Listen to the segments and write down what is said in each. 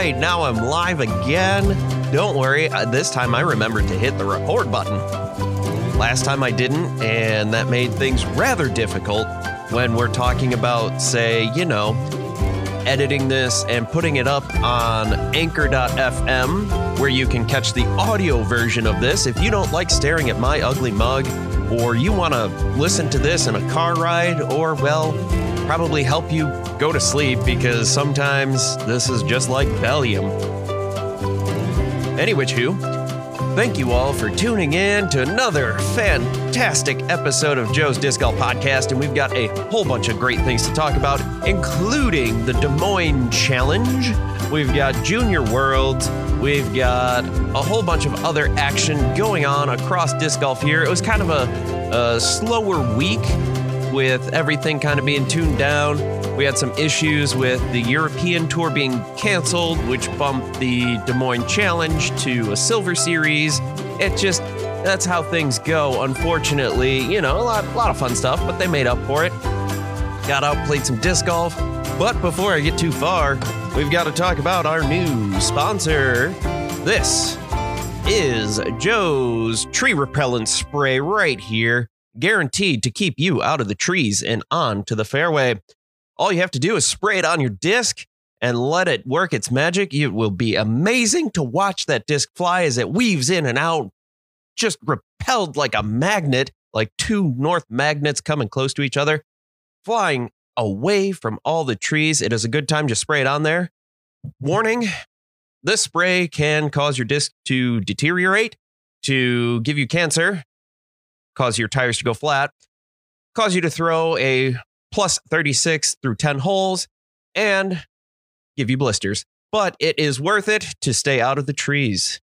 right, now I'm live again. Don't worry, uh, this time I remembered to hit the record button. Last time I didn't, and that made things rather difficult when we're talking about, say, you know, editing this and putting it up on anchor.fm, where you can catch the audio version of this. If you don't like staring at my ugly mug, or you want to listen to this in a car ride, or, well, probably help you go to sleep because sometimes this is just like Valium. Anyway, who, thank you all for tuning in to another fantastic episode of Joe's Disc Golf Podcast. And we've got a whole bunch of great things to talk about, including the Des Moines Challenge. We've got Junior Worlds. We've got a whole bunch of other action going on across disc golf here. It was kind of a, a slower week with everything kind of being tuned down. We had some issues with the European tour being canceled, which bumped the Des Moines Challenge to a silver series. It just, that's how things go, unfortunately. You know, a lot, a lot of fun stuff, but they made up for it. Got out, played some disc golf. But before I get too far, we've got to talk about our new sponsor. This is Joe's tree repellent spray right here guaranteed to keep you out of the trees and on to the fairway. All you have to do is spray it on your disc and let it work its magic. It will be amazing to watch that disc fly as it weaves in and out, just repelled like a magnet, like two north magnets coming close to each other, flying away from all the trees. It is a good time to spray it on there. Warning this spray can cause your disc to deteriorate, to give you cancer, cause your tires to go flat, cause you to throw a plus 36 through 10 holes, and give you blisters. But it is worth it to stay out of the trees.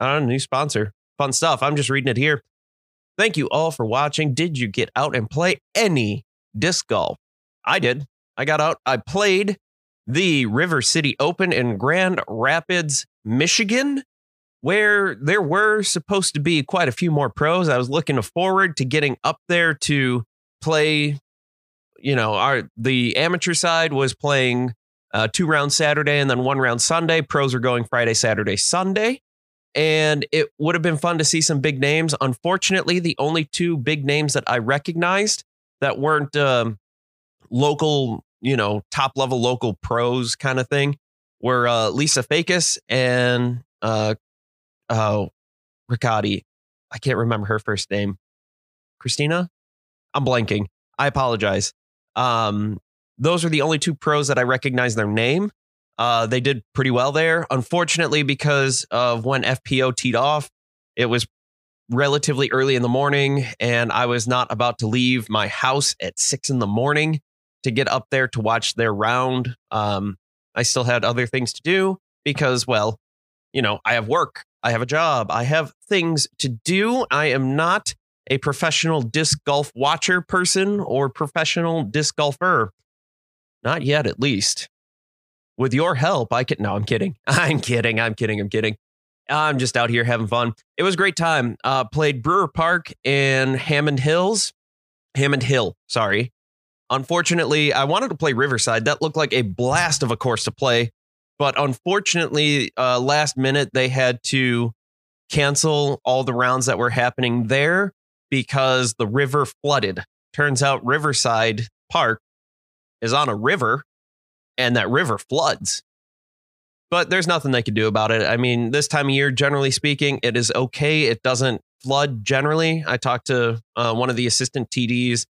I don't know, new sponsor. Fun stuff. I'm just reading it here. Thank you all for watching. Did you get out and play any disc golf? I did. I got out. I played the River City Open in Grand Rapids, Michigan where there were supposed to be quite a few more pros. I was looking forward to getting up there to play. You know, our the amateur side was playing uh, two rounds Saturday and then one round Sunday. Pros are going Friday, Saturday, Sunday. And it would have been fun to see some big names. Unfortunately, the only two big names that I recognized that weren't um, local, you know, top level local pros kind of thing were uh, Lisa Fajkus and uh, oh, Riccati. I can't remember her first name. Christina? I'm blanking. I apologize. Um, those are the only two pros that I recognize their name. Uh, they did pretty well there. Unfortunately, because of when FPO teed off, it was relatively early in the morning, and I was not about to leave my house at six in the morning to get up there to watch their round. Um, I still had other things to do because, well, you know, I have work I have a job. I have things to do. I am not a professional disc golf watcher person or professional disc golfer. Not yet, at least. With your help, I can. No, I'm kidding. I'm kidding. I'm kidding. I'm kidding. I'm just out here having fun. It was a great time. Uh, played Brewer Park in Hammond Hills. Hammond Hill, sorry. Unfortunately, I wanted to play Riverside. That looked like a blast of a course to play. But unfortunately, uh, last minute, they had to cancel all the rounds that were happening there because the river flooded. Turns out Riverside Park is on a river and that river floods. But there's nothing they could do about it. I mean, this time of year, generally speaking, it is okay. It doesn't flood generally. I talked to uh, one of the assistant TDs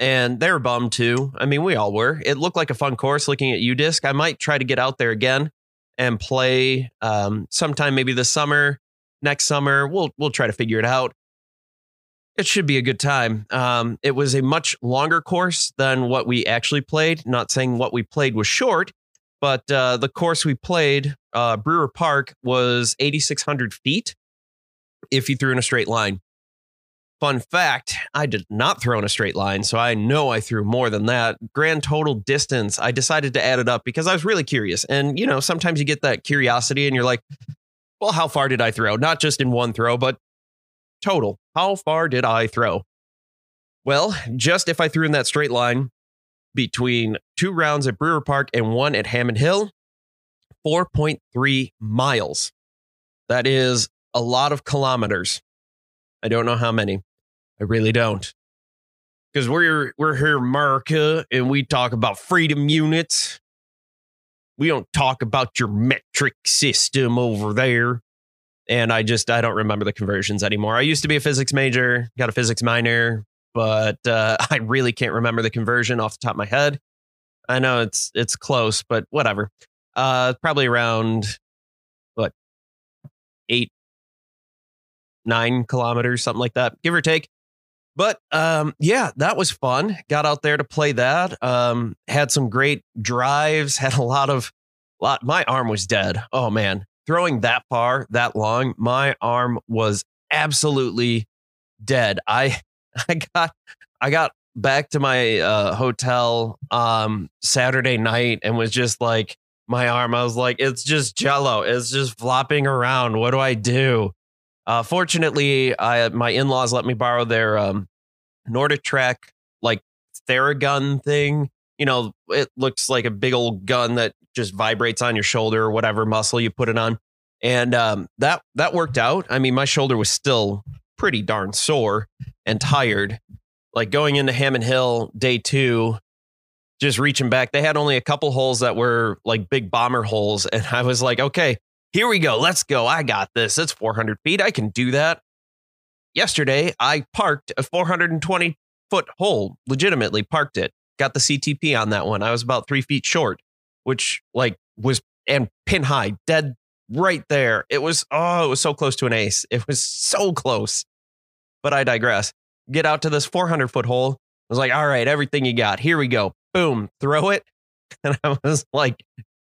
and they were bummed too. I mean, we all were. It looked like a fun course looking at UDisc. I might try to get out there again and play um, sometime maybe this summer, next summer. We'll we'll try to figure it out. It should be a good time. Um, it was a much longer course than what we actually played. Not saying what we played was short, but uh, the course we played, uh, Brewer Park, was 8,600 feet if you threw in a straight line. Fun fact I did not throw in a straight line, so I know I threw more than that. Grand total distance, I decided to add it up because I was really curious. And, you know, sometimes you get that curiosity and you're like, well, how far did I throw? Not just in one throw, but total. How far did I throw? Well, just if I threw in that straight line between two rounds at Brewer Park and one at Hammond Hill, 4.3 miles. That is a lot of kilometers. I don't know how many. I really don't. Because we're we're here America and we talk about freedom units. We don't talk about your metric system over there. And I just I don't remember the conversions anymore. I used to be a physics major, got a physics minor, but uh, I really can't remember the conversion off the top of my head. I know it's it's close, but whatever. Uh, probably around what eight, nine kilometers, something like that, give or take. But um, yeah, that was fun. Got out there to play that. Um, had some great drives. Had a lot of lot. My arm was dead. Oh man, throwing that far, that long, my arm was absolutely dead. I I got I got back to my uh, hotel um Saturday night and was just like my arm. I was like, it's just jello. It's just flopping around. What do I do? Uh, fortunately, I my in laws let me borrow their um, NordicTrack like Theragun thing. You know, it looks like a big old gun that just vibrates on your shoulder or whatever muscle you put it on, and um, that that worked out. I mean, my shoulder was still pretty darn sore and tired. Like going into Hammond Hill day two, just reaching back, they had only a couple holes that were like big bomber holes, and I was like, okay, here we go. Let's go. I got this. It's 400 feet. I can do that. Yesterday, I parked a 420 foot hole, legitimately parked it. Got the CTP on that one. I was about three feet short, which like was and pin high, dead right there. It was, oh, it was so close to an ace. It was so close. But I digress. Get out to this 400 foot hole. I was like, all right, everything you got. Here we go. Boom, throw it. And I was like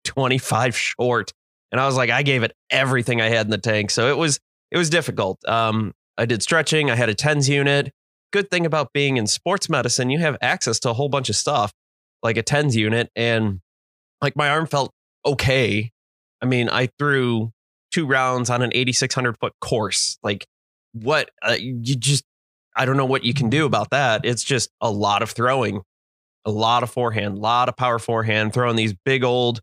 25 short and I was like, I gave it everything I had in the tank. So it was it was difficult. Um, I did stretching. I had a tens unit. Good thing about being in sports medicine, you have access to a whole bunch of stuff like a tens unit, and like my arm felt okay. I mean, I threw two rounds on an 8600 foot course. Like, what uh, you just I don't know what you can do about that. It's just a lot of throwing, a lot of forehand, a lot of power forehand, throwing these big old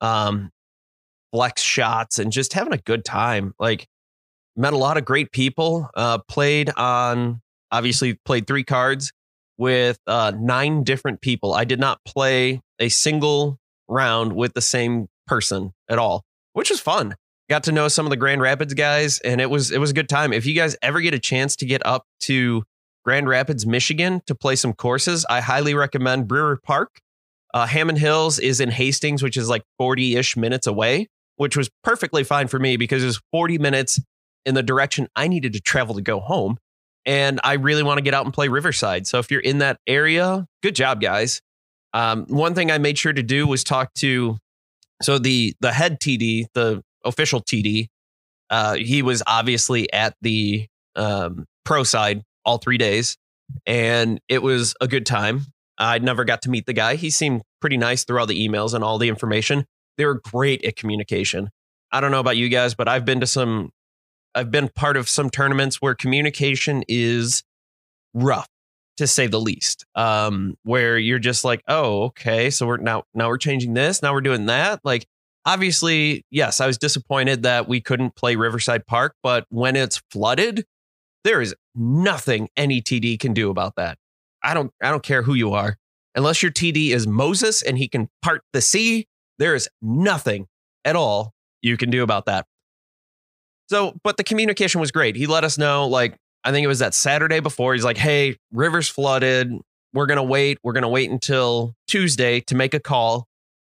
um, flex shots and just having a good time. Like met a lot of great people. Uh, played on obviously played three cards with uh, nine different people. I did not play a single round with the same person at all, which was fun. Got to know some of the Grand Rapids guys, and it was it was a good time. If you guys ever get a chance to get up to Grand Rapids, Michigan, to play some courses, I highly recommend Brewer Park. Uh, Hammond Hills is in Hastings, which is like forty ish minutes away which was perfectly fine for me because it was 40 minutes in the direction I needed to travel to go home. And I really want to get out and play Riverside. So if you're in that area, good job, guys. Um, one thing I made sure to do was talk to so the the head TD, the official TD. Uh, he was obviously at the um, pro side all three days, and it was a good time. I never got to meet the guy. He seemed pretty nice through all the emails and all the information they were great at communication. I don't know about you guys, but I've been to some, I've been part of some tournaments where communication is rough to say the least. Um, where you're just like, oh, okay, so we're now now we're changing this, now we're doing that. Like, obviously, yes, I was disappointed that we couldn't play Riverside Park, but when it's flooded, there is nothing any TD can do about that. I don't I don't care who you are. Unless your TD is Moses and he can part the sea, there is nothing at all you can do about that. So, but the communication was great. He let us know, like, I think it was that Saturday before. He's like, hey, river's flooded. We're going to wait. We're going to wait until Tuesday to make a call.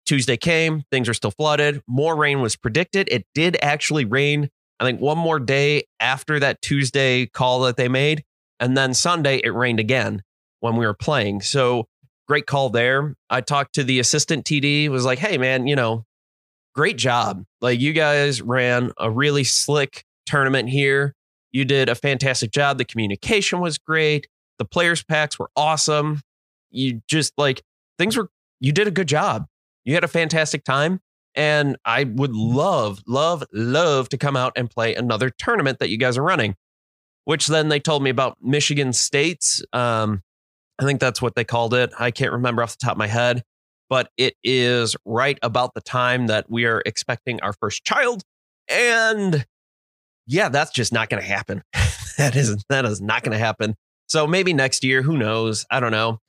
Tuesday came, things are still flooded. More rain was predicted. It did actually rain, I think, one more day after that Tuesday call that they made. And then Sunday, it rained again when we were playing. So great call there. I talked to the assistant TD, was like, hey, man, you know, great job. Like, you guys ran a really slick tournament here. You did a fantastic job. The communication was great. The players' packs were awesome. You just like things were, you did a good job. You had a fantastic time. And I would love, love, love to come out and play another tournament that you guys are running. Which then they told me about Michigan State's um, I think that's what they called it. I can't remember off the top of my head. but it is right about the time that we are expecting our first child. And yeah, that's just not going to happen. that is that is not going to happen. So maybe next year, who knows? I don't know.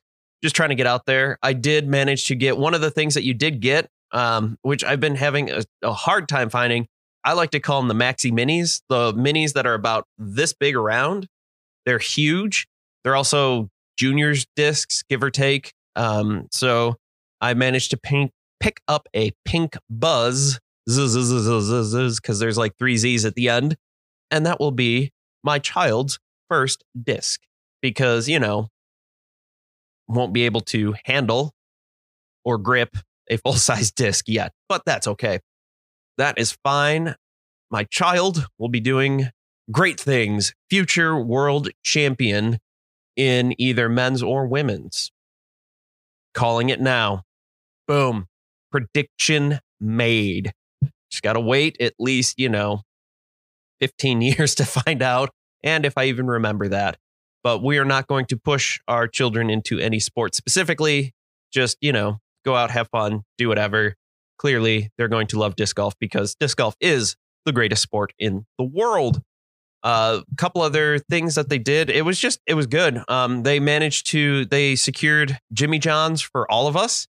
Just trying to get out there. I did manage to get one of the things that you did get, um, which I've been having a, a hard time finding. I like to call them the maxi minis, the minis that are about this big around. They're huge. They're also juniors discs, give or take. Um, so I managed to pick up a pink buzz because there's like three Z's at the end. And that will be my child's first disc because, you know, won't be able to handle or grip a full size disc yet, but that's okay. That is fine. My child will be doing great things, future world champion in either men's or women's. Calling it now. Boom. Prediction made. Just got to wait at least, you know, 15 years to find out. And if I even remember that. But we are not going to push our children into any sport specifically. Just, you know, go out, have fun, do whatever. Clearly, they're going to love disc golf because disc golf is the greatest sport in the world. A uh, couple other things that they did. It was just, it was good. Um, they managed to, they secured Jimmy John's for all of us.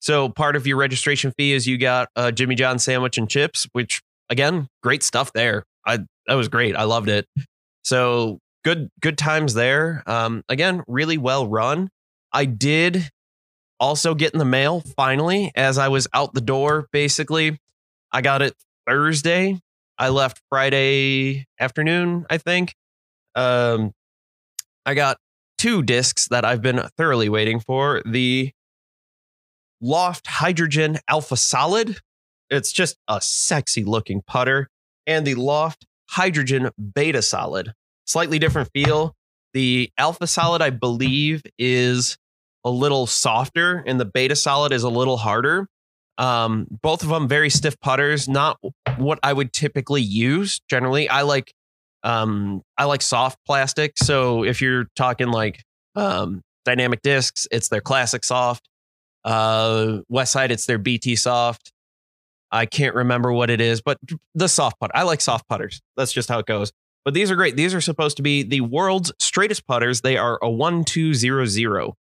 So part of your registration fee is you got a Jimmy John sandwich and chips, which again, great stuff there. I that was great. I loved it. So good, good times there. Um, again, really well run. I did also get in the mail finally as I was out the door. Basically, I got it Thursday I left Friday afternoon, I think. Um, I got two discs that I've been thoroughly waiting for. The Loft Hydrogen Alpha Solid. It's just a sexy looking putter. And the Loft Hydrogen Beta Solid. Slightly different feel. The Alpha Solid, I believe, is a little softer, and the Beta Solid is a little harder. Um, both of them very stiff putters, not what I would typically use. Generally, I like um, I like soft plastic. So if you're talking like um, dynamic discs, it's their classic soft. Uh, Westside, it's their BT soft. I can't remember what it is, but the soft putter. I like soft putters. That's just how it goes. But these are great. These are supposed to be the world's straightest putters. They are a one two zero zero.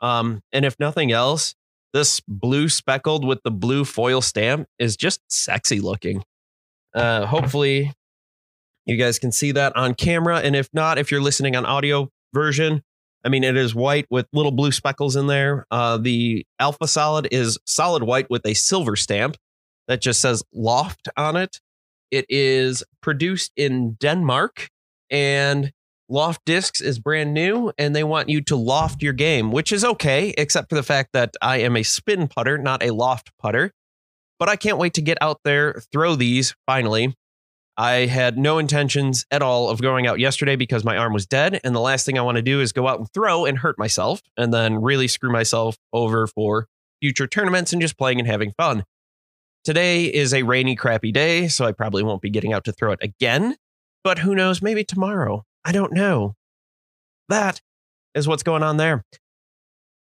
Um, and if nothing else, this blue speckled with the blue foil stamp is just sexy looking. Uh, hopefully, you guys can see that on camera. And if not, if you're listening on audio version, I mean, it is white with little blue speckles in there. Uh, the Alpha Solid is solid white with a silver stamp that just says Loft on it. It is produced in Denmark and Loft Discs is brand new and they want you to loft your game, which is okay, except for the fact that I am a spin putter, not a loft putter. But I can't wait to get out there, throw these finally. I had no intentions at all of going out yesterday because my arm was dead. And the last thing I want to do is go out and throw and hurt myself and then really screw myself over for future tournaments and just playing and having fun. Today is a rainy, crappy day, so I probably won't be getting out to throw it again. But who knows, maybe tomorrow. I don't know. That is what's going on there.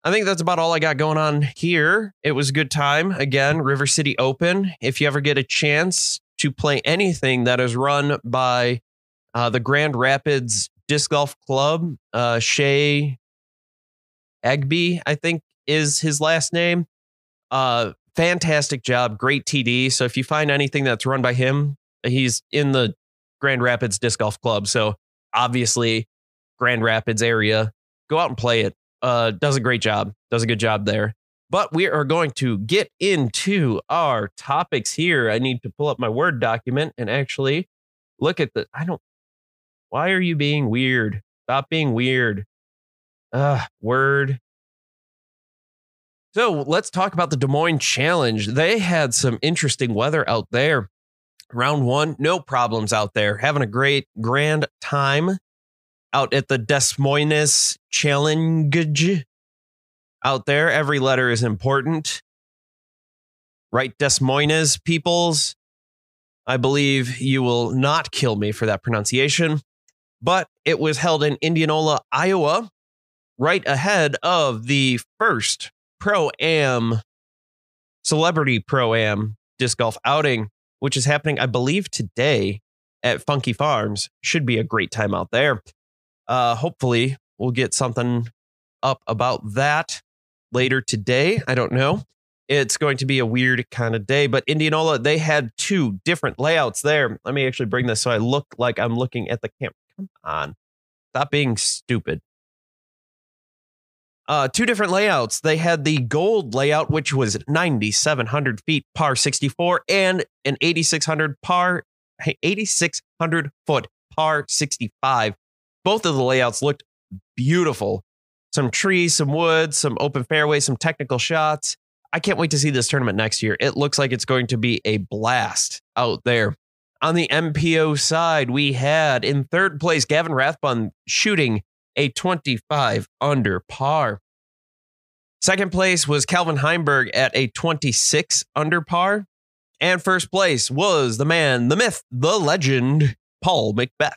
I think that's about all I got going on here. It was a good time. Again, River City Open. If you ever get a chance to play anything that is run by uh, the Grand Rapids Disc Golf Club, uh, Shay Agby, I think is his last name. Uh, fantastic job. Great TD. So if you find anything that's run by him, he's in the Grand Rapids Disc Golf Club. So obviously Grand Rapids area. Go out and play it. Uh, does a great job. Does a good job there. But we are going to get into our topics here. I need to pull up my Word document and actually look at the. I don't. Why are you being weird? Stop being weird. Uh, Word. So let's talk about the Des Moines Challenge. They had some interesting weather out there. Round one, no problems out there. Having a great grand time out at the Des Moines Challenge out there. Every letter is important. Right, Des Moines peoples. I believe you will not kill me for that pronunciation, but it was held in Indianola, Iowa, right ahead of the first Pro Am Celebrity Pro Am disc golf outing, which is happening, I believe, today at Funky Farms. Should be a great time out there. Uh, hopefully, we'll get something up about that later today. I don't know. It's going to be a weird kind of day, but Indianola, they had two different layouts there. Let me actually bring this so I look like I'm looking at the camera. Come on. Stop being stupid. Uh, two different layouts. They had the gold layout, which was 9,700 feet par 64, and an 8,600 par 8,600 foot par 65. Both of the layouts looked beautiful. Some trees, some woods, some open fairways, some technical shots. I can't wait to see this tournament next year. It looks like it's going to be a blast out there. On the MPO side, we had in third place Gavin Rathbun shooting a 25 under par. Second place was Calvin Heimburg at a 26 under par. And first place was the man, the myth, the legend, Paul McBeth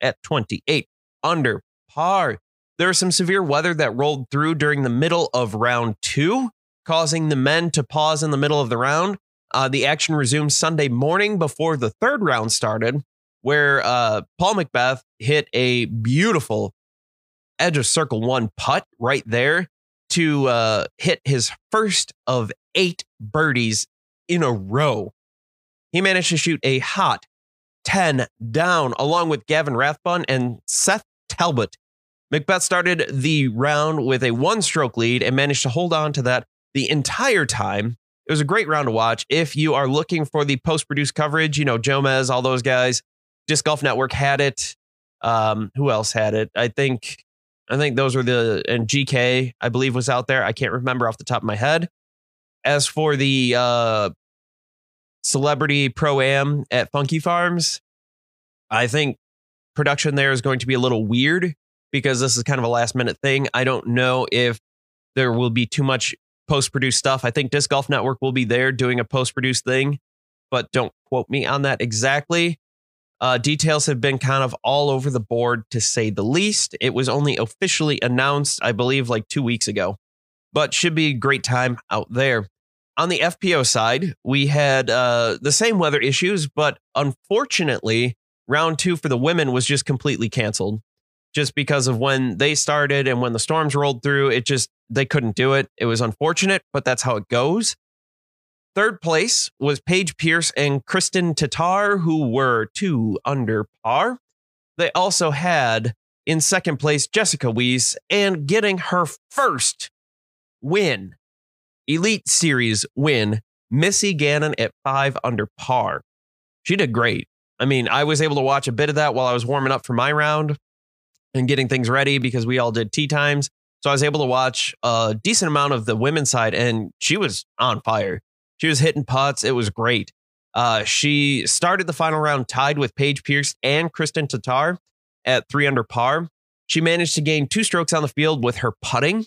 at 28 under par. There was some severe weather that rolled through during the middle of round two, causing the men to pause in the middle of the round. Uh, the action resumed Sunday morning before the third round started, where uh, Paul McBeth hit a beautiful edge of circle one putt right there to uh, hit his first of eight birdies in a row. He managed to shoot a hot 10 down along with Gavin Rathbun and Seth Talbott. McBeth started the round with a one stroke lead and managed to hold on to that the entire time. It was a great round to watch. If you are looking for the post produced coverage, you know, Jomez, all those guys, Disc Golf Network had it. Um, who else had it? I think I think those were the and GK I believe was out there. I can't remember off the top of my head. As for the uh, celebrity pro am at Funky Farms, I think production there is going to be a little weird because this is kind of a last minute thing. I don't know if there will be too much post produced stuff. I think Disc Golf Network will be there doing a post produced thing, but don't quote me on that exactly. Uh, details have been kind of all over the board, to say the least. It was only officially announced, I believe, like two weeks ago, but should be a great time out there. On the FPO side, we had uh, the same weather issues, but unfortunately, round two for the women was just completely canceled just because of when they started and when the storms rolled through. It just, they couldn't do it. It was unfortunate, but that's how it goes. Third place was Paige Pierce and Kristin Tattar, who were two under par. They also had in second place Jessica Weese and getting her first win, Elite Series win, Missy Gannon at five under par. She did great. I mean, I was able to watch a bit of that while I was warming up for my round and getting things ready because we all did tee times. So I was able to watch a decent amount of the women's side, and she was on fire. She was hitting putts. It was great. Uh, she started the final round tied with Paige Pierce and Kristin Tattar at three under par. She managed to gain two strokes on the field with her putting.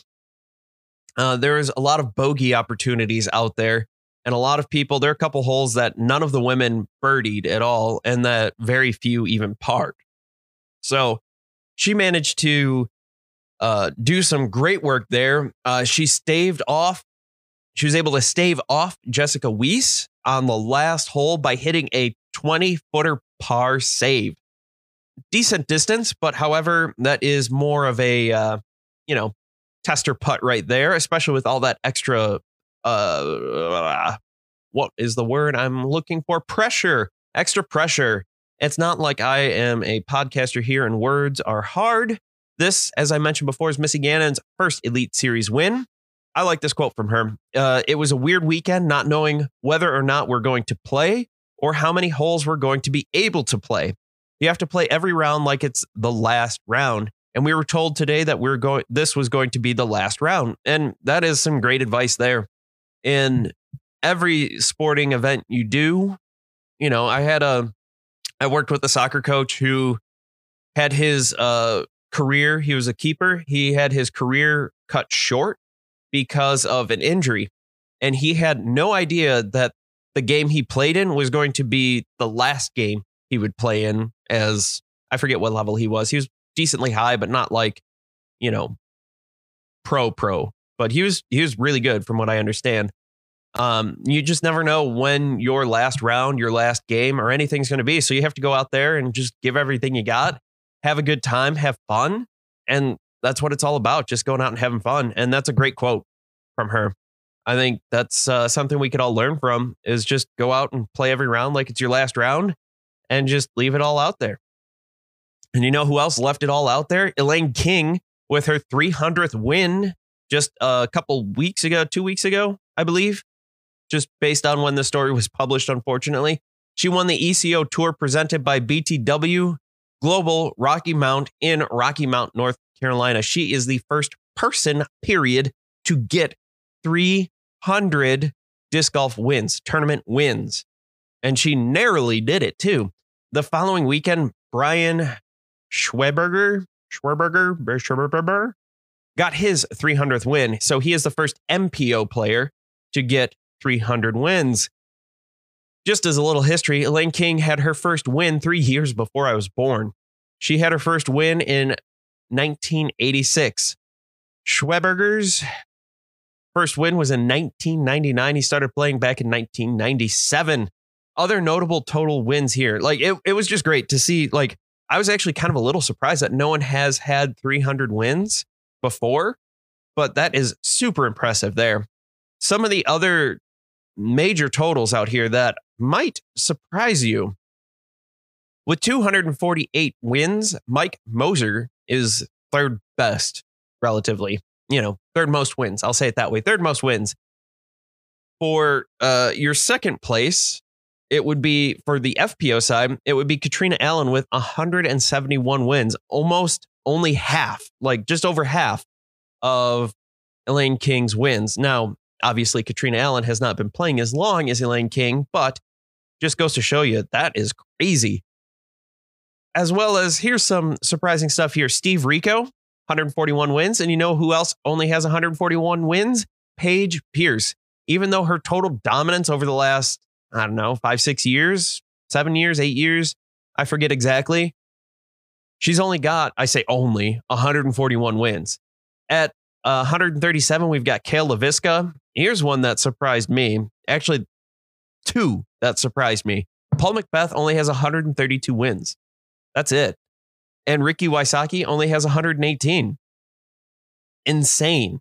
Uh, there is a lot of bogey opportunities out there, and a lot of people. There are a couple holes that none of the women birdied at all, and that very few even parred. So she managed to uh, do some great work there. Uh, she staved off she was able to stave off Jessica Weese on the last hole by hitting a 20 footer par save. Decent distance, but however, that is more of a, uh, you know, tester putt right there, especially with all that extra, uh, what is the word I'm looking for? Pressure, extra pressure. It's not like I am a podcaster here and words are hard. This, as I mentioned before, is Missy Gannon's first Elite Series win. I like this quote from her. Uh, it was a weird weekend, not knowing whether or not we're going to play or how many holes we're going to be able to play. You have to play every round like it's the last round. And we were told today that we're going, this was going to be the last round. And that is some great advice there. In every sporting event you do, you know, I had a, I worked with a soccer coach who had his uh, career, he was a keeper. He had his career cut short because of an injury. And he had no idea that the game he played in was going to be the last game he would play in as I forget what level he was. He was decently high, but not like, you know, pro pro. But he was he was really good from what I understand. Um, you just never know when your last round, your last game, or anything's going to be. So you have to go out there and just give everything you got, have a good time, have fun. And that's what it's all about just going out and having fun. And that's a great quote from her. I think that's uh, something we could all learn from is just go out and play every round like it's your last round and just leave it all out there. And you know who else left it all out there? Elaine King with her 300th win just a couple weeks ago, two weeks ago, I believe, just based on when the story was published, unfortunately. She won the ECO tour presented by BTW Global Rocky Mount in Rocky Mount, North Carolina. She is the first person, period, to get 300 disc golf wins, tournament wins. And she narrowly did it too. The following weekend, Brian Schweberger, Schwerberger, got his 300th win. So he is the first MPO player to get 300 wins. Just as a little history, Elaine King had her first win three years before I was born. She had her first win in 1986. Schweberger's first win was in 1999. He started playing back in 1997. Other notable total wins here. Like it, it was just great to see. Like I was actually kind of a little surprised that no one has had 300 wins before, but that is super impressive there. Some of the other major totals out here that might surprise you. With 248 wins, Mike Moser is third best, relatively. You know, third most wins. I'll say it that way. Third most wins. For uh, your second place, it would be for the FPO side, it would be Katrina Allen with 171 wins, almost only half, like just over half of Elaine King's wins. Now, obviously, Katrina Allen has not been playing as long as Elaine King, but just goes to show you that is crazy. As well as here's some surprising stuff here Steve Rico, 141 wins. And you know who else only has 141 wins? Paige Pierce. Even though her total dominance over the last, I don't know, five, six years, seven years, eight years, I forget exactly. She's only got, I say only, 141 wins. At uh, 137, we've got Cale Leiviska. Here's one that surprised me. Actually, two that surprised me. Paul McBeth only has 132 wins. That's it. And Ricky Wysocki only has 118. Insane.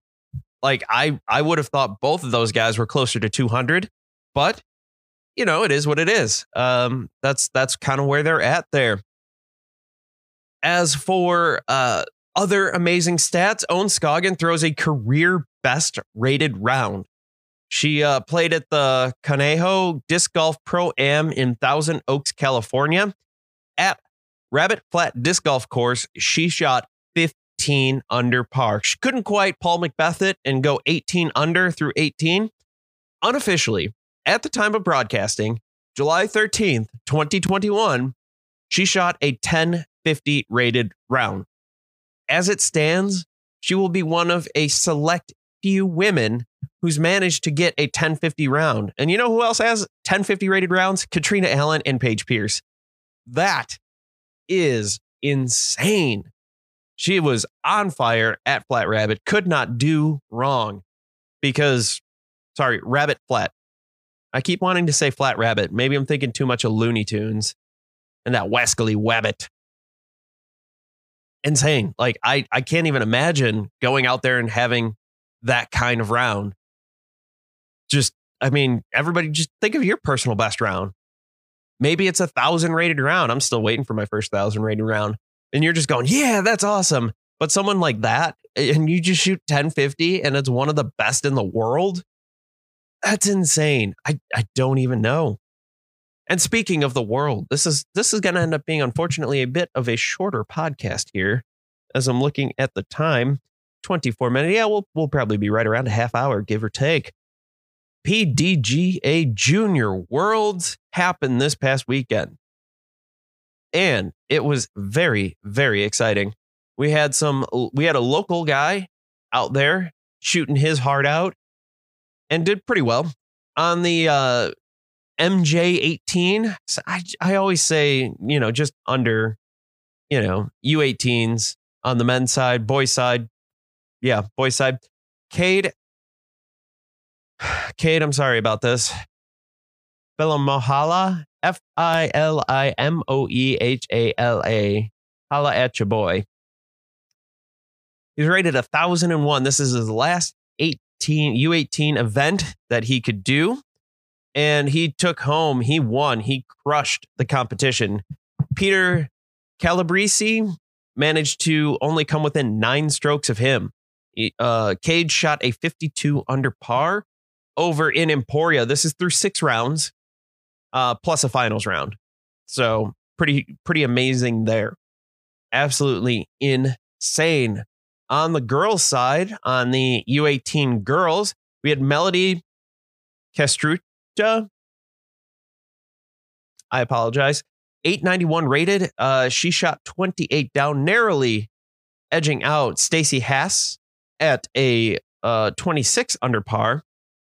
Like I I would have thought both of those guys were closer to 200, but you know, it is what it is. Um that's that's kind of where they're at there. As for uh other amazing stats, Ohn Scoggin throws a career best rated round. She uh, played at the Conejo Disc Golf Pro Am in Thousand Oaks, California. At Rabbit Flat Disc Golf Course, she shot 15 under par. She couldn't quite Paul McBeth it and go 18 under through 18. Unofficially, at the time of broadcasting, July 13th, 2021, she shot a 1050 rated round. As it stands, she will be one of a select few women who's managed to get a 1050 round. And you know who else has 1050 rated rounds? Katrina Allen and Paige Pierce. That is insane. She was on fire at Flat Rabbit, could not do wrong because, sorry, Rabbit Flat. I keep wanting to say Flat Rabbit. Maybe I'm thinking too much of Looney Tunes and that Wascally Wabbit. Insane. Like, I, I can't even imagine going out there and having that kind of round. Just, I mean, everybody just think of your personal best round. Maybe it's a thousand rated round. I'm still waiting for my first thousand rated round. And you're just going, yeah, that's awesome. But someone like that, and you just shoot 1050 and it's one of the best in the world. That's insane. I, I don't even know. And speaking of the world, this is this is going to end up being unfortunately a bit of a shorter podcast here as I'm looking at the time. 24 minutes. Yeah, we'll we'll probably be right around a half hour, give or take. PDGA Junior Worlds happened this past weekend. And it was very, very exciting. We had some, we had a local guy out there shooting his heart out and did pretty well. On the uh, MJ18, I, I always say, you know, just under, you know, U18s on the men's side, boys side, yeah, boys side. Cade Kate, I'm sorry about this. Filimoehala, F I L I M O E H A L A. Holla at your boy. He's rated a thousand and one. This is his last 18 U18 event that he could do. And he took home, he won, he crushed the competition. Peter Calabrese managed to only come within nine strokes of him. Uh, Cage shot a 52 under par over in Emporia. This is through six rounds, uh, plus a finals round. So pretty, pretty amazing there. Absolutely insane. On the girls' side, on the U18 girls, we had Melody Castruccia. I apologize. 891 rated. Uh, she shot 28 down, narrowly edging out Stacy Haas at a uh, 26 under par.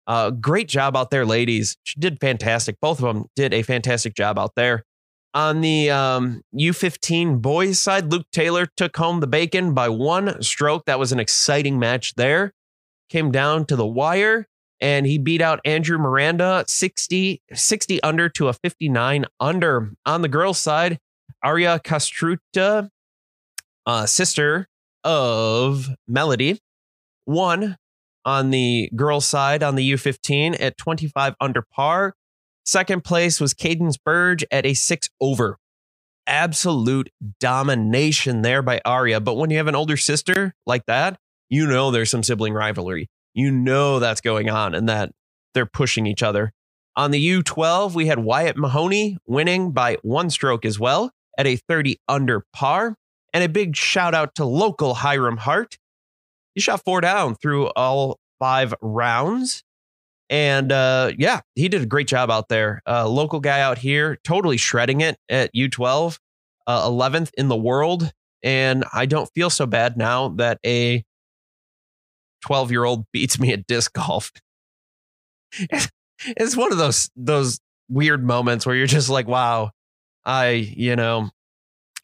Uh, great job out there, ladies. She did fantastic. Both of them did a fantastic job out there. On the um, U15 boys side, Luke Taylor took home the bacon by one stroke. That was an exciting match there. Came down to the wire and he beat out Andrew Miranda 60, 60 under to a 59 under. On the girls' side, Aria Castruta, uh, sister of Melody, won on the girls' side on the U15 at 25 under par. Second place was Cadence Burge at a six over. Absolute domination there by Aria. But when you have an older sister like that, you know there's some sibling rivalry. You know that's going on and that they're pushing each other. On the U12, we had Wyatt Mahoney winning by one stroke as well at a 30 under par. And a big shout out to local Hiram Hart. Shot four down through all five rounds. And uh, yeah, he did a great job out there. Uh, local guy out here, totally shredding it at U12, uh, 11th in the world. And I don't feel so bad now that a 12 year old beats me at disc golf. it's one of those those weird moments where you're just like, wow, I, you know,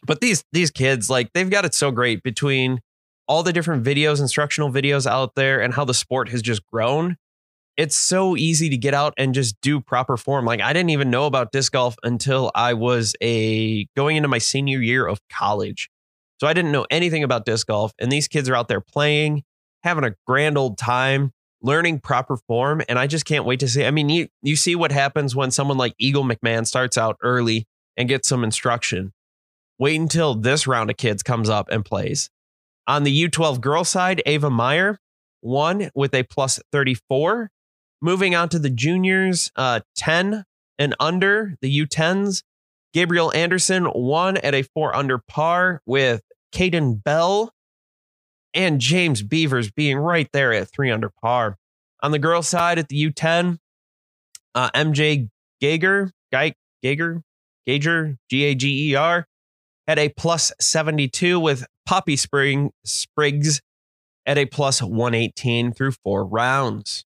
but these these kids like they've got it so great between all the different videos, instructional videos out there and how the sport has just grown it's so easy to get out and just do proper form. Like I didn't even know about disc golf until I was a going into my senior year of college. So I didn't know anything about disc golf and these kids are out there playing, having a grand old time, learning proper form and I just can't wait to see. I mean, you you see what happens when someone like Eagle McMahon starts out early and gets some instruction. Wait until this round of kids comes up and plays. On the U12 girl side, Ava Meyer won with a plus 34 Moving on to the juniors, uh, 10 and under, the U10s. Gabriel Anderson won at a four under par with Caden Bell and James Beavers being right there at three under par. On the girls' side at the U10, uh, MJ Gager, Guy Gager, Gager, G A G E R, had a plus 72 with Poppy Spring Spriggs at a plus 118 through four rounds.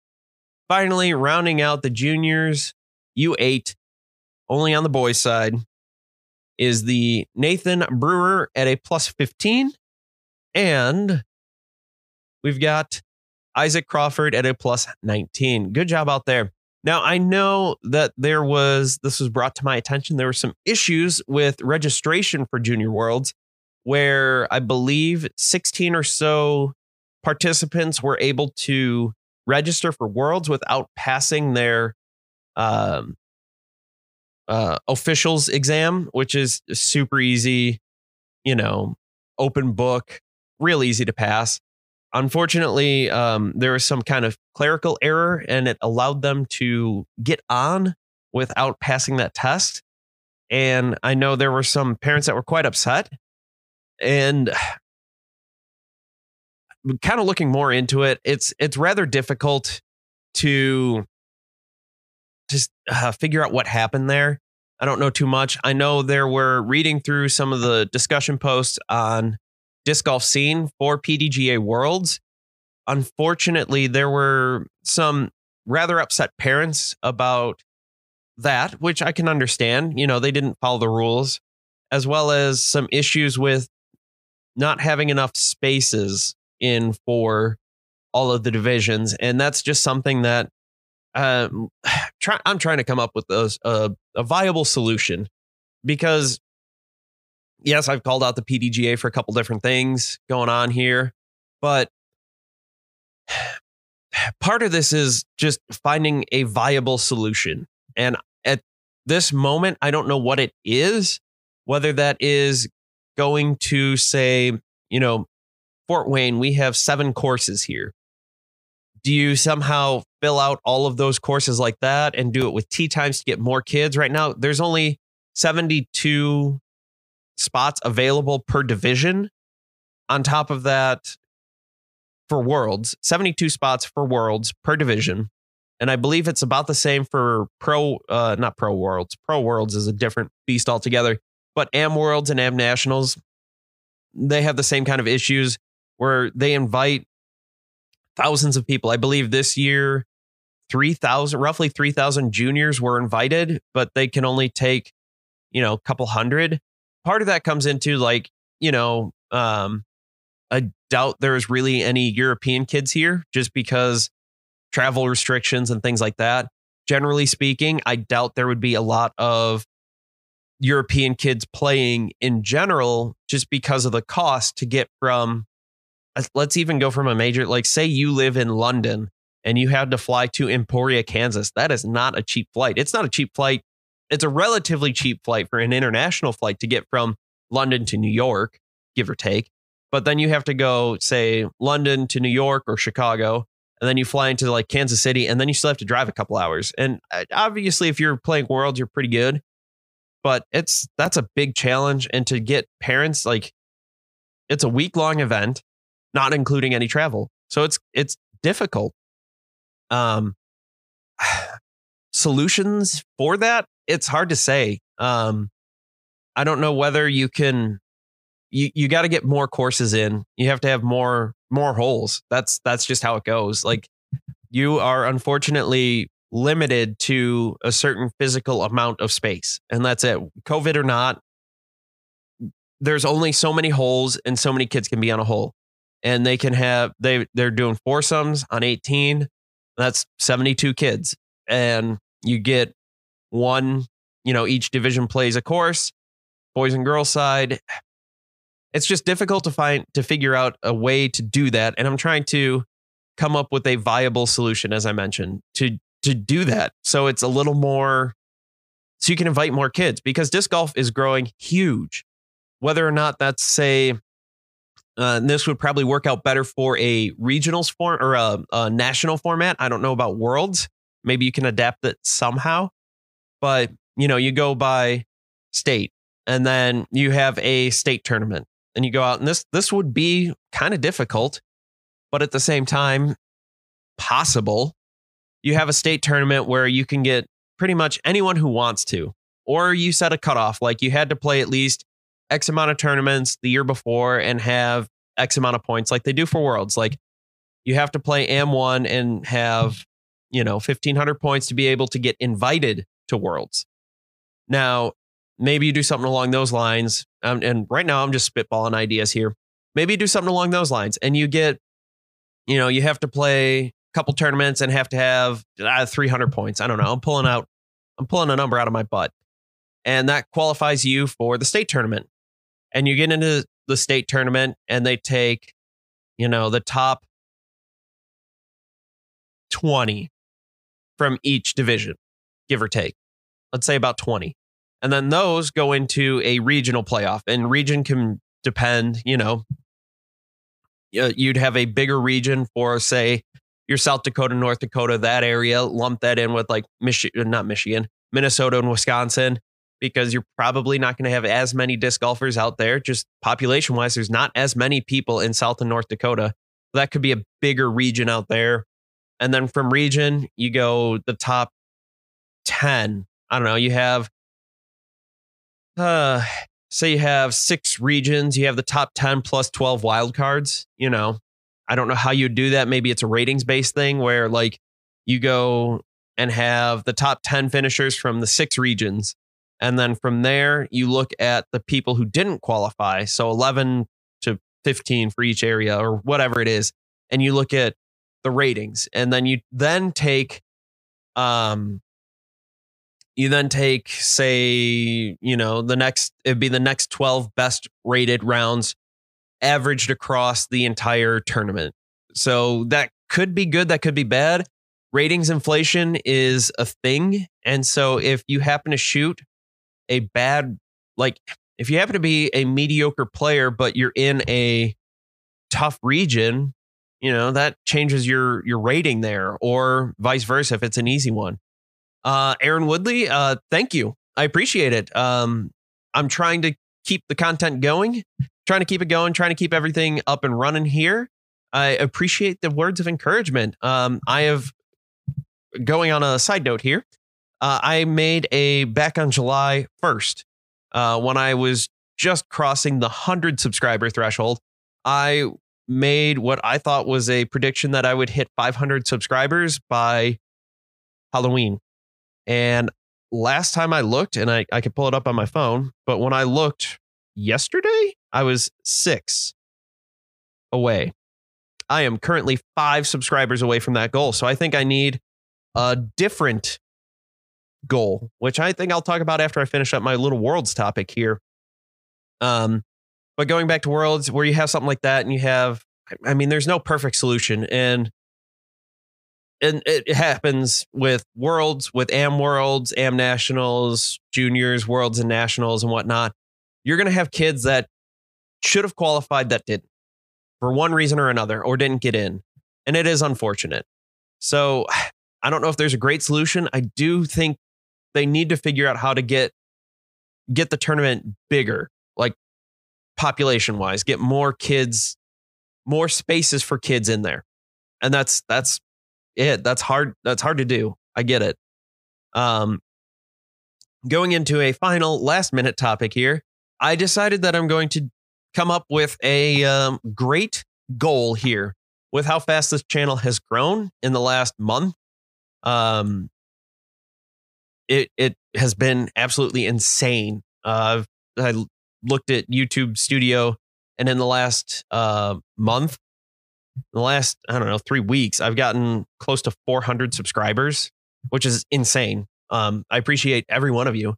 Finally, rounding out the juniors, U8, only on the boys' side, is the Nathan Brewer at a plus 15. And we've got Isaac Crawford at a plus 19. Good job out there. Now, I know that there was, this was brought to my attention, there were some issues with registration for Junior Worlds where I believe 16 or so participants were able to register for Worlds without passing their um, uh, officials exam, which is super easy, you know, open book, real easy to pass. Unfortunately, um, there was some kind of clerical error and it allowed them to get on without passing that test. And I know there were some parents that were quite upset. And kind of looking more into it, it's it's rather difficult to just uh, figure out what happened there. I don't know too much. I know there were reading through some of the discussion posts on disc golf scene for PDGA Worlds. Unfortunately, there were some rather upset parents about that, which I can understand. You know, they didn't follow the rules, as well as some issues with not having enough spaces in for all of the divisions. And that's just something that um, try, I'm trying to come up with a, a, a viable solution because yes, I've called out the PDGA for a couple different things going on here, but part of this is just finding a viable solution. And at this moment, I don't know what it is, whether that is going to say, you know, Fort Wayne, we have seven courses here. Do you somehow fill out all of those courses like that and do it with tee times to get more kids? Right now, there's only 72 spots available per division. On top of that, for Worlds, 72 spots for Worlds per division. And I believe it's about the same for Pro, uh, not Pro Worlds. Pro Worlds is a different beast altogether. But Am Worlds and Am Nationals, they have the same kind of issues where they invite thousands of people. I believe this year, 3,000, roughly 3,000 juniors were invited, but they can only take, you know, a couple hundred. Part of that comes into like, you know, um, I doubt there's really any European kids here just because travel restrictions and things like that. Generally speaking, I doubt there would be a lot of European kids playing in general just because of the cost to get from let's even go from a major like say you live in London and you had to fly to Emporia, Kansas. That is not a cheap flight. It's not a cheap flight. It's a relatively cheap flight for an international flight to get from London to New York, give or take. But then you have to go, say, London to New York or Chicago, and then you fly into like Kansas City, and then you still have to drive a couple hours. And uh, obviously, if you're playing Worlds, you're pretty good. But it's that's a big challenge, and to get parents like, it's a week long event, not including any travel, so it's it's difficult. Um, solutions for that, it's hard to say. Um, I don't know whether you can you you got to get more courses in. You have to have more more holes. That's that's just how it goes. Like you are unfortunately limited to a certain physical amount of space, and that's it. COVID or not, there's only so many holes, and so many kids can be on a hole, and they can have they they're doing foursomes on 18. That's 72 kids, and you get one. You know, each division plays a course, boys and girls side. It's just difficult to find to figure out a way to do that and i'm trying to come up with a viable solution as i mentioned to to do that. So it's a little more so you can invite more kids because disc golf is growing huge. Whether or not that's say uh, this would probably work out better for a regionals form or a, a national format i don't know about worlds maybe you can adapt it somehow but you know you go by state and then you have a state tournament and you go out and this this would be kind of difficult but at the same time possible. You have a state tournament where you can get pretty much anyone who wants to or you set a cutoff like you had to play at least x amount of tournaments the year before and have x amount of points like they do for worlds like you have to play am1 and have you know 1500 points to be able to get invited to worlds now maybe you do something along those lines. Um, and right now, I'm just spitballing ideas here. Maybe you do something along those lines, and you get, you know, you have to play a couple tournaments and have to have uh, 300 points. I don't know. I'm pulling out, I'm pulling a number out of my butt, and that qualifies you for the state tournament. And you get into the state tournament, and they take, you know, the top 20 from each division, give or take. Let's say about 20 and then those go into a regional playoff, and region can depend, you know, you'd have a bigger region for, say, your South Dakota, North Dakota, that area, lump that in with like Michigan, uh, not Michigan, Minnesota and Wisconsin, because you're probably not going to have as many disc golfers out there. Just population wise, there's not as many people in South and North Dakota. That could be a bigger region out there. And then from region, you go the top 10. I don't know, you have uh say you have six regions, you have the top 10 plus 12 wild cards, you know. I don't know how you do that. Maybe it's a ratings based thing where like you go and have the top 10 finishers from the six regions. And then from there, you look at the people who didn't qualify. So 11 to 15 for each area or whatever it is. And you look at the ratings. And then you then take Um, you then take, say, you know, the next, it'd be the next 12 best rated rounds averaged across the entire tournament. So that could be good, that could be bad. Ratings inflation is a thing. And so if you happen to shoot a bad, like, if you happen to be a mediocre player, but you're in a tough region, you know, that changes your your rating there, or vice versa if it's an easy one. Uh, Aaron Woodley, uh, thank you. I appreciate it. Um, I'm trying to keep the content going, trying to keep it going, trying to keep everything up and running here. I appreciate the words of encouragement. Um, I have going on a side note here. Uh, I made a back on July 1st uh, when I was just crossing the 100 subscriber threshold. I made what I thought was a prediction that I would hit 500 subscribers by Halloween. And last time I looked, and I, I could pull it up on my phone, but when I looked yesterday, I was six away. I am currently five subscribers away from that goal. So I think I need a different goal, which I think I'll talk about after I finish up my little worlds topic here. Um, but going back to worlds where you have something like that and you have, I mean, there's no perfect solution. And and it happens with worlds, with AM worlds, AM nationals, juniors, worlds, and nationals and whatnot. You're going to have kids that should have qualified that didn't for one reason or another, or didn't get in. And it is unfortunate. So I don't know if there's a great solution. I do think they need to figure out how to get get the tournament bigger, like population wise, get more kids, more spaces for kids in there. And that's that's it. That's hard. That's hard to do. I get it. Um, going into a final last minute topic here, I decided that I'm going to come up with a um, great goal here with how fast this channel has grown in the last month. Um, it it has been absolutely insane. Uh, I looked at YouTube Studio, and in the last uh, month, the last I don't know three weeks, I've gotten close to 400 subscribers, which is insane. Um, I appreciate every one of you.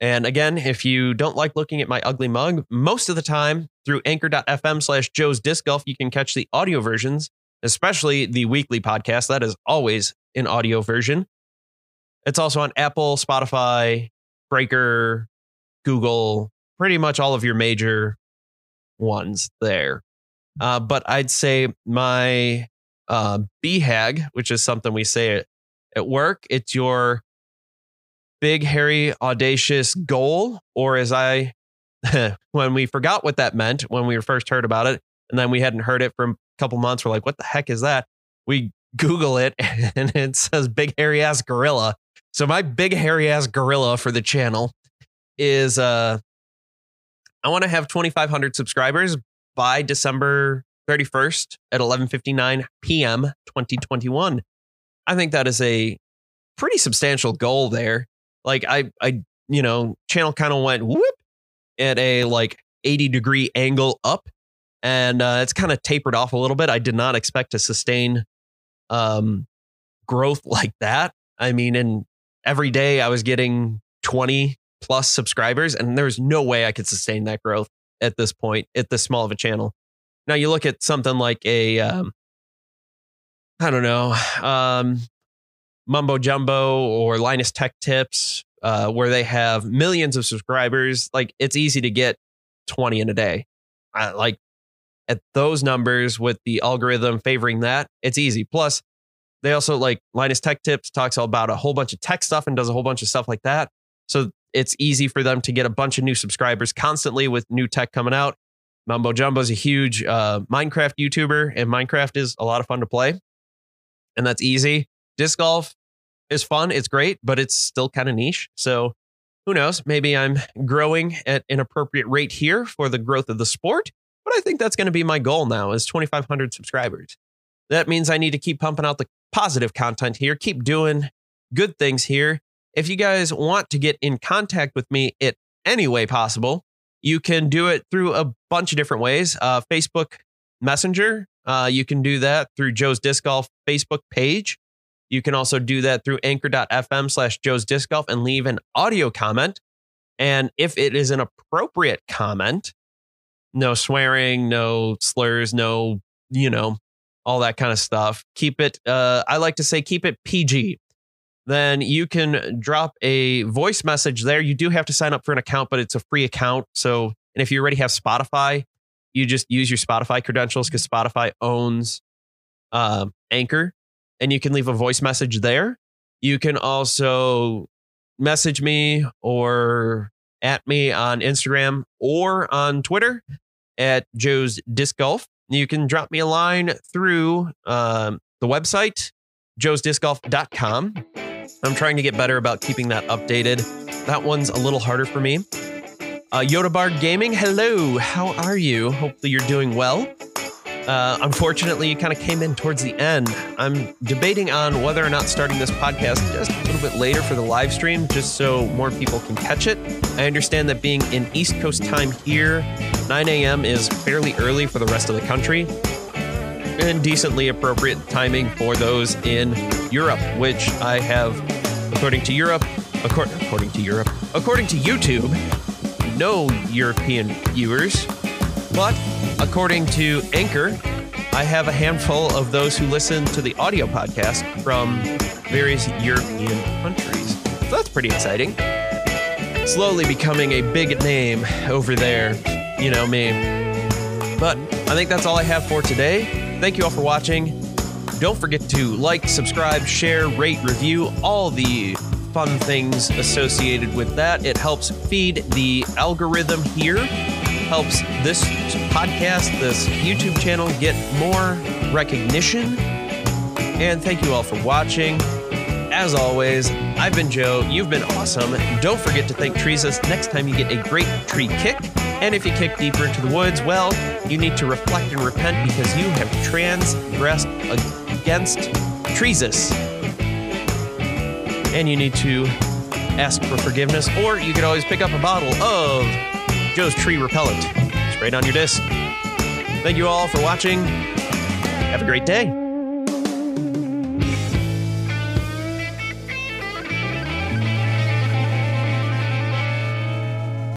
And again, if you don't like looking at my ugly mug, most of the time through anchor.fm slash Joe's Disc Golf, you can catch the audio versions, especially the weekly podcast. That is always an audio version. It's also on Apple, Spotify, Breaker, Google, pretty much all of your major ones there. Uh, but I'd say my uh, BHAG, which is something we say at, at work, it's your big, hairy, audacious goal. Or as I, when we forgot what that meant when we first heard about it, and then we hadn't heard it for a couple months, we're like, what the heck is that? We Google it and it says big, hairy ass gorilla. So my big, hairy ass gorilla for the channel is uh, I want to have 2,500 subscribers by December 31st at 11:59 p.m. 2021. I think that is a pretty substantial goal there. Like I I you know, channel kind of went whoop at a like 80 degree angle up and uh, it's kind of tapered off a little bit. I did not expect to sustain um growth like that. I mean, and every day I was getting 20 plus subscribers and there's no way I could sustain that growth at this point at this small of a channel. Now you look at something like a, um, I don't know, um, Mumbo Jumbo or Linus Tech Tips, uh, where they have millions of subscribers. Like it's easy to get 20 in a day. I, like at those numbers with the algorithm favoring that, it's easy. Plus, they also like Linus Tech Tips talks about a whole bunch of tech stuff and does a whole bunch of stuff like that. So it's easy for them to get a bunch of new subscribers constantly with new tech coming out. Mumbo Jumbo is a huge uh, Minecraft YouTuber, and Minecraft is a lot of fun to play, and that's easy. Disc golf is fun, it's great, but it's still kind of niche. So who knows? Maybe I'm growing at an appropriate rate here for the growth of the sport, but I think that's going to be my goal now is 2,500 subscribers. That means I need to keep pumping out the positive content here, keep doing good things here, if you guys want to get in contact with me in any way possible, you can do it through a bunch of different ways. Uh, Facebook Messenger, uh, you can do that through Joe's Disc Golf Facebook page. You can also do that through anchor.fm slash Joe's Disc Golf and leave an audio comment. And if it is an appropriate comment, no swearing, no slurs, no, you know, all that kind of stuff. Keep it, uh, I like to say, keep it PG. Then you can drop a voice message there. You do have to sign up for an account, but it's a free account. So, and if you already have Spotify, you just use your Spotify credentials because Spotify owns uh, Anchor and you can leave a voice message there. You can also message me or at me on Instagram or on Twitter at Joe's Disc Golf. You can drop me a line through um, the website, joesdiscgolf.com. I'm trying to get better about keeping that updated. That one's a little harder for me. Uh, Yoda Bar Gaming, hello. How are you? Hopefully, you're doing well. Uh, unfortunately, you kind of came in towards the end. I'm debating on whether or not starting this podcast just a little bit later for the live stream, just so more people can catch it. I understand that being in East Coast time here, 9 a.m. is fairly early for the rest of the country, and decently appropriate timing for those in Europe, which I have, according to Europe, according, according to Europe, according to YouTube, no European viewers, but According to Anchor, I have a handful of those who listen to the audio podcast from various European countries. So that's pretty exciting. Slowly becoming a big name over there, you know me. But I think that's all I have for today. Thank you all for watching. Don't forget to like, subscribe, share, rate, review, all the fun things associated with that. It helps feed the algorithm here helps this podcast, this YouTube channel get more recognition. And thank you all for watching. As always, I've been Joe. You've been awesome. Don't forget to thank Treesus next time you get a great tree kick. And if you kick deeper into the woods, well, you need to reflect and repent because you have transgressed against Treesus. And you need to ask for forgiveness, or you could always pick up a bottle of Joe's Tree Repellent. Straight on your disc. Thank you all for watching. Have a great day.